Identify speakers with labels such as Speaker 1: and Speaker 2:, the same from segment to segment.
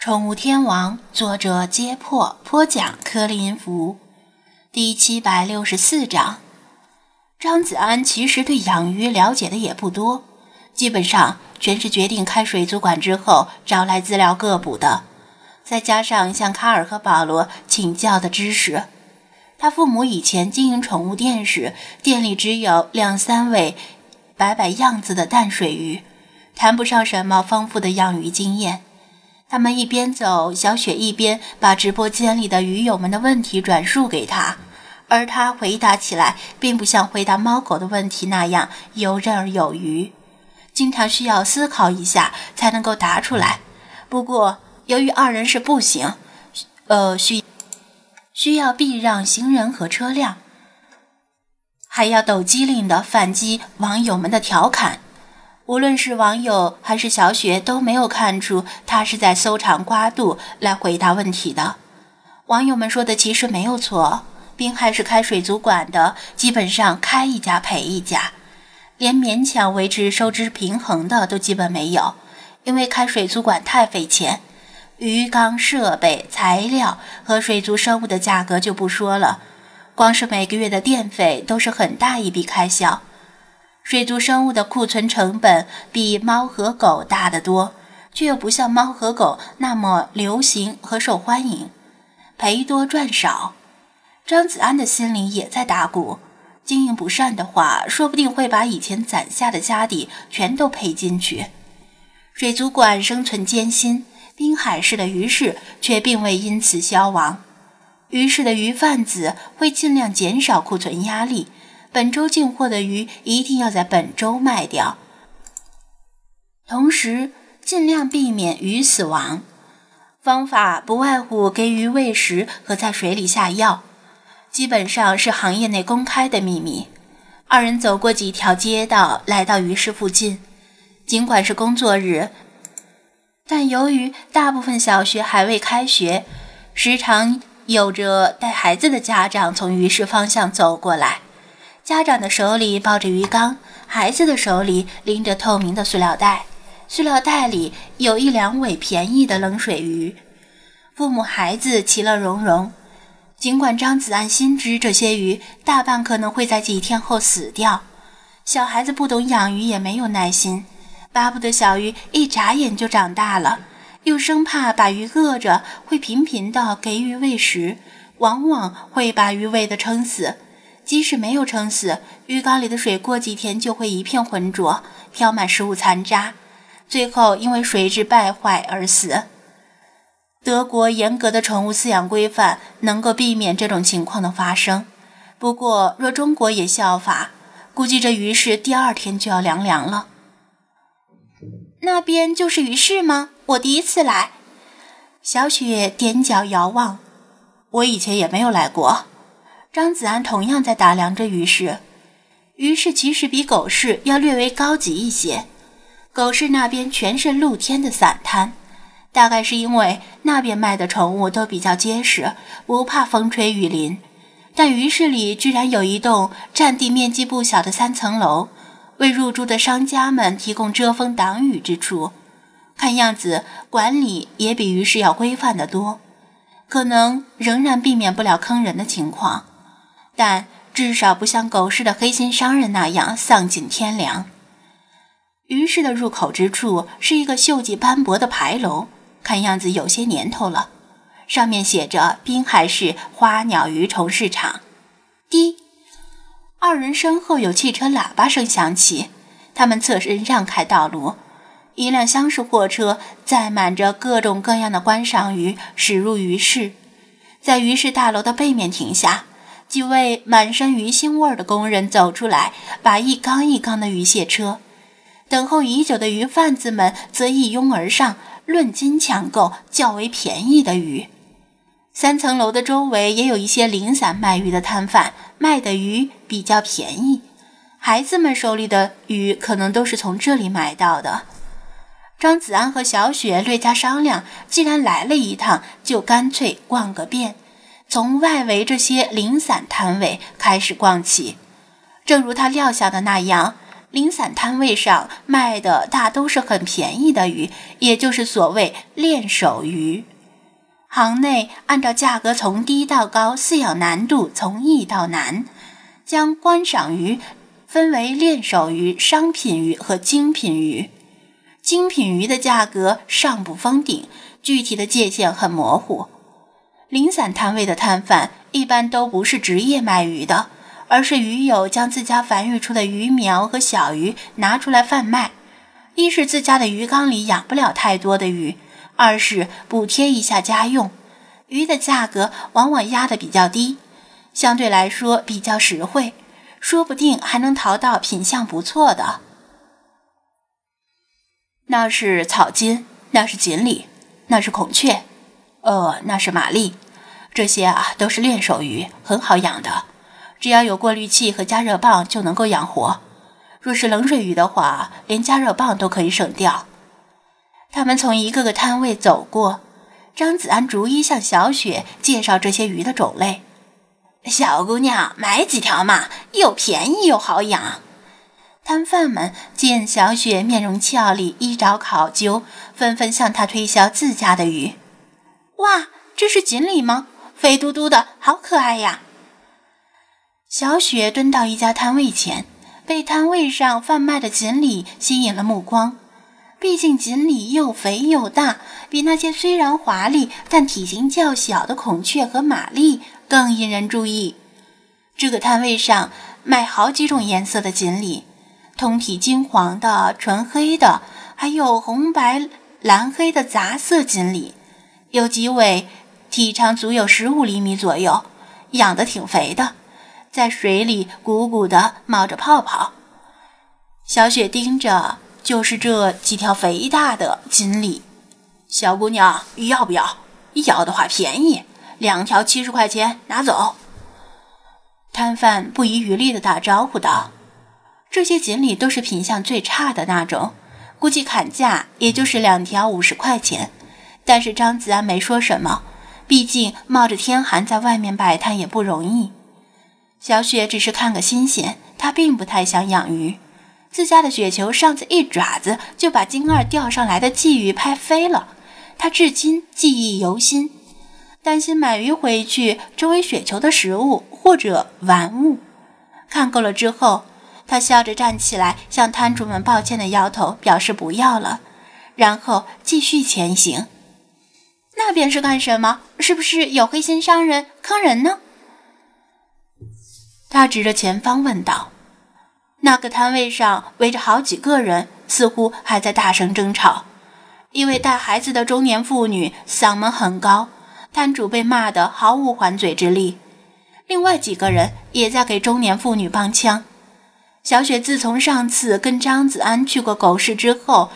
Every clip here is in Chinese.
Speaker 1: 宠物天王，作者：揭破，播讲：柯林福，第七百六十四章。张子安其实对养鱼了解的也不多，基本上全是决定开水族馆之后找来资料各补的，再加上向卡尔和保罗请教的知识。他父母以前经营宠物店时，店里只有两三尾摆摆样子的淡水鱼，谈不上什么丰富的养鱼经验。他们一边走，小雪一边把直播间里的鱼友们的问题转述给他，而他回答起来并不像回答猫狗的问题那样游刃而有余，经常需要思考一下才能够答出来。不过，由于二人是步行，呃，需需要避让行人和车辆，还要抖机灵的反击网友们的调侃。无论是网友还是小雪都没有看出他是在搜肠刮肚来回答问题的。网友们说的其实没有错，滨海是开水族馆的，基本上开一家赔一家，连勉强维持收支平衡的都基本没有。因为开水族馆太费钱，鱼缸、设备、材料和水族生物的价格就不说了，光是每个月的电费都是很大一笔开销。水族生物的库存成本比猫和狗大得多，却又不像猫和狗那么流行和受欢迎，赔多赚少。张子安的心里也在打鼓，经营不善的话，说不定会把以前攒下的家底全都赔进去。水族馆生存艰辛，滨海市的鱼市却并未因此消亡。鱼市的鱼贩子会尽量减少库存压力。本周进货的鱼一定要在本周卖掉，同时尽量避免鱼死亡。方法不外乎给鱼喂食和在水里下药，基本上是行业内公开的秘密。二人走过几条街道，来到鱼市附近。尽管是工作日，但由于大部分小学还未开学，时常有着带孩子的家长从鱼市方向走过来。家长的手里抱着鱼缸，孩子的手里拎着透明的塑料袋，塑料袋里有一两尾便宜的冷水鱼。父母孩子其乐融融。尽管张子安心知这些鱼大半可能会在几天后死掉，小孩子不懂养鱼，也没有耐心，巴不得小鱼一眨眼就长大了，又生怕把鱼饿着会频频的给鱼喂食，往往会把鱼喂得撑死。即使没有撑死，浴缸里的水过几天就会一片浑浊，飘满食物残渣，最后因为水质败坏而死。德国严格的宠物饲养规范能够避免这种情况的发生，不过若中国也效法，估计这鱼市第二天就要凉凉了。那边就是鱼市吗？我第一次来。小雪踮脚遥望，我以前也没有来过。张子安同样在打量着鱼市，鱼市其实比狗市要略微高级一些。狗市那边全是露天的散摊，大概是因为那边卖的宠物都比较结实，不怕风吹雨淋。但鱼市里居然有一栋占地面积不小的三层楼，为入住的商家们提供遮风挡雨之处。看样子管理也比鱼市要规范得多，可能仍然避免不了坑人的情况。但至少不像狗市的黑心商人那样丧尽天良。鱼市的入口之处是一个锈迹斑驳的牌楼，看样子有些年头了。上面写着“滨海市花鸟鱼虫市场”。滴，二人身后有汽车喇叭声响起，他们侧身让开道路。一辆厢式货车载满着各种各样的观赏鱼驶入鱼市，在鱼市大楼的背面停下。几位满身鱼腥味的工人走出来，把一缸一缸的鱼卸车。等候已久的鱼贩子们则一拥而上，论斤抢购较为便宜的鱼。三层楼的周围也有一些零散卖鱼的摊贩，卖的鱼比较便宜。孩子们手里的鱼可能都是从这里买到的。张子安和小雪略加商量，既然来了一趟，就干脆逛个遍。从外围这些零散摊位开始逛起，正如他料想的那样，零散摊位上卖的大都是很便宜的鱼，也就是所谓练手鱼。行内按照价格从低到高，饲养难度从易到难，将观赏鱼分为练手鱼、商品鱼和精品鱼。精品鱼的价格上不封顶，具体的界限很模糊。零散摊位的摊贩一般都不是职业卖鱼的。而是鱼友将自家繁育出的鱼苗和小鱼拿出来贩卖，一是自家的鱼缸里养不了太多的鱼，二是补贴一下家用，鱼的价格往往压得比较低，相对来说比较实惠，说不定还能淘到品相不错的。那是草金，那是锦鲤，那是孔雀，呃，那是玛丽，这些啊都是练手鱼，很好养的。只要有过滤器和加热棒就能够养活。若是冷水鱼的话，连加热棒都可以省掉。他们从一个个摊位走过，张子安逐一向小雪介绍这些鱼的种类。小姑娘，买几条嘛，又便宜又好养。摊贩们见小雪面容俏丽，衣着考究，纷纷向她推销自家的鱼。哇，这是锦鲤吗？肥嘟嘟的，好可爱呀！小雪蹲到一家摊位前，被摊位上贩卖的锦鲤吸引了目光。毕竟锦鲤又肥又大，比那些虽然华丽但体型较小的孔雀和玛丽更引人注意。这个摊位上卖好几种颜色的锦鲤，通体金黄的、纯黑的，还有红白蓝黑的杂色锦鲤。有几尾体长足有十五厘米左右，养得挺肥的。在水里鼓鼓的冒着泡泡，小雪盯着，就是这几条肥大的锦鲤。小姑娘要不要？要的话便宜，两条七十块钱，拿走。摊贩不遗余力的打招呼道：“这些锦鲤都是品相最差的那种，估计砍价也就是两条五十块钱。”但是张子安没说什么，毕竟冒着天寒在外面摆摊也不容易。小雪只是看个新鲜，她并不太想养鱼。自家的雪球上次一爪子就把金二钓上来的鲫鱼拍飞了，她至今记忆犹新，担心买鱼回去成为雪球的食物或者玩物。看够了之后，她笑着站起来，向摊主们抱歉的摇头，表示不要了，然后继续前行。那边是干什么？是不是有黑心商人坑人呢？他指着前方问道：“那个摊位上围着好几个人，似乎还在大声争吵。一位带孩子的中年妇女嗓门很高，摊主被骂得毫无还嘴之力。另外几个人也在给中年妇女帮腔。小雪自从上次跟张子安去过狗市之后，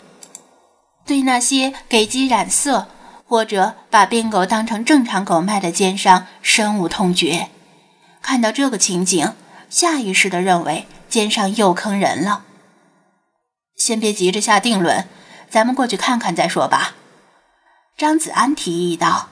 Speaker 1: 对那些给鸡染色或者把病狗当成正常狗卖的奸商深恶痛绝。”看到这个情景，下意识地认为奸商又坑人了。先别急着下定论，咱们过去看看再说吧。”张子安提议道。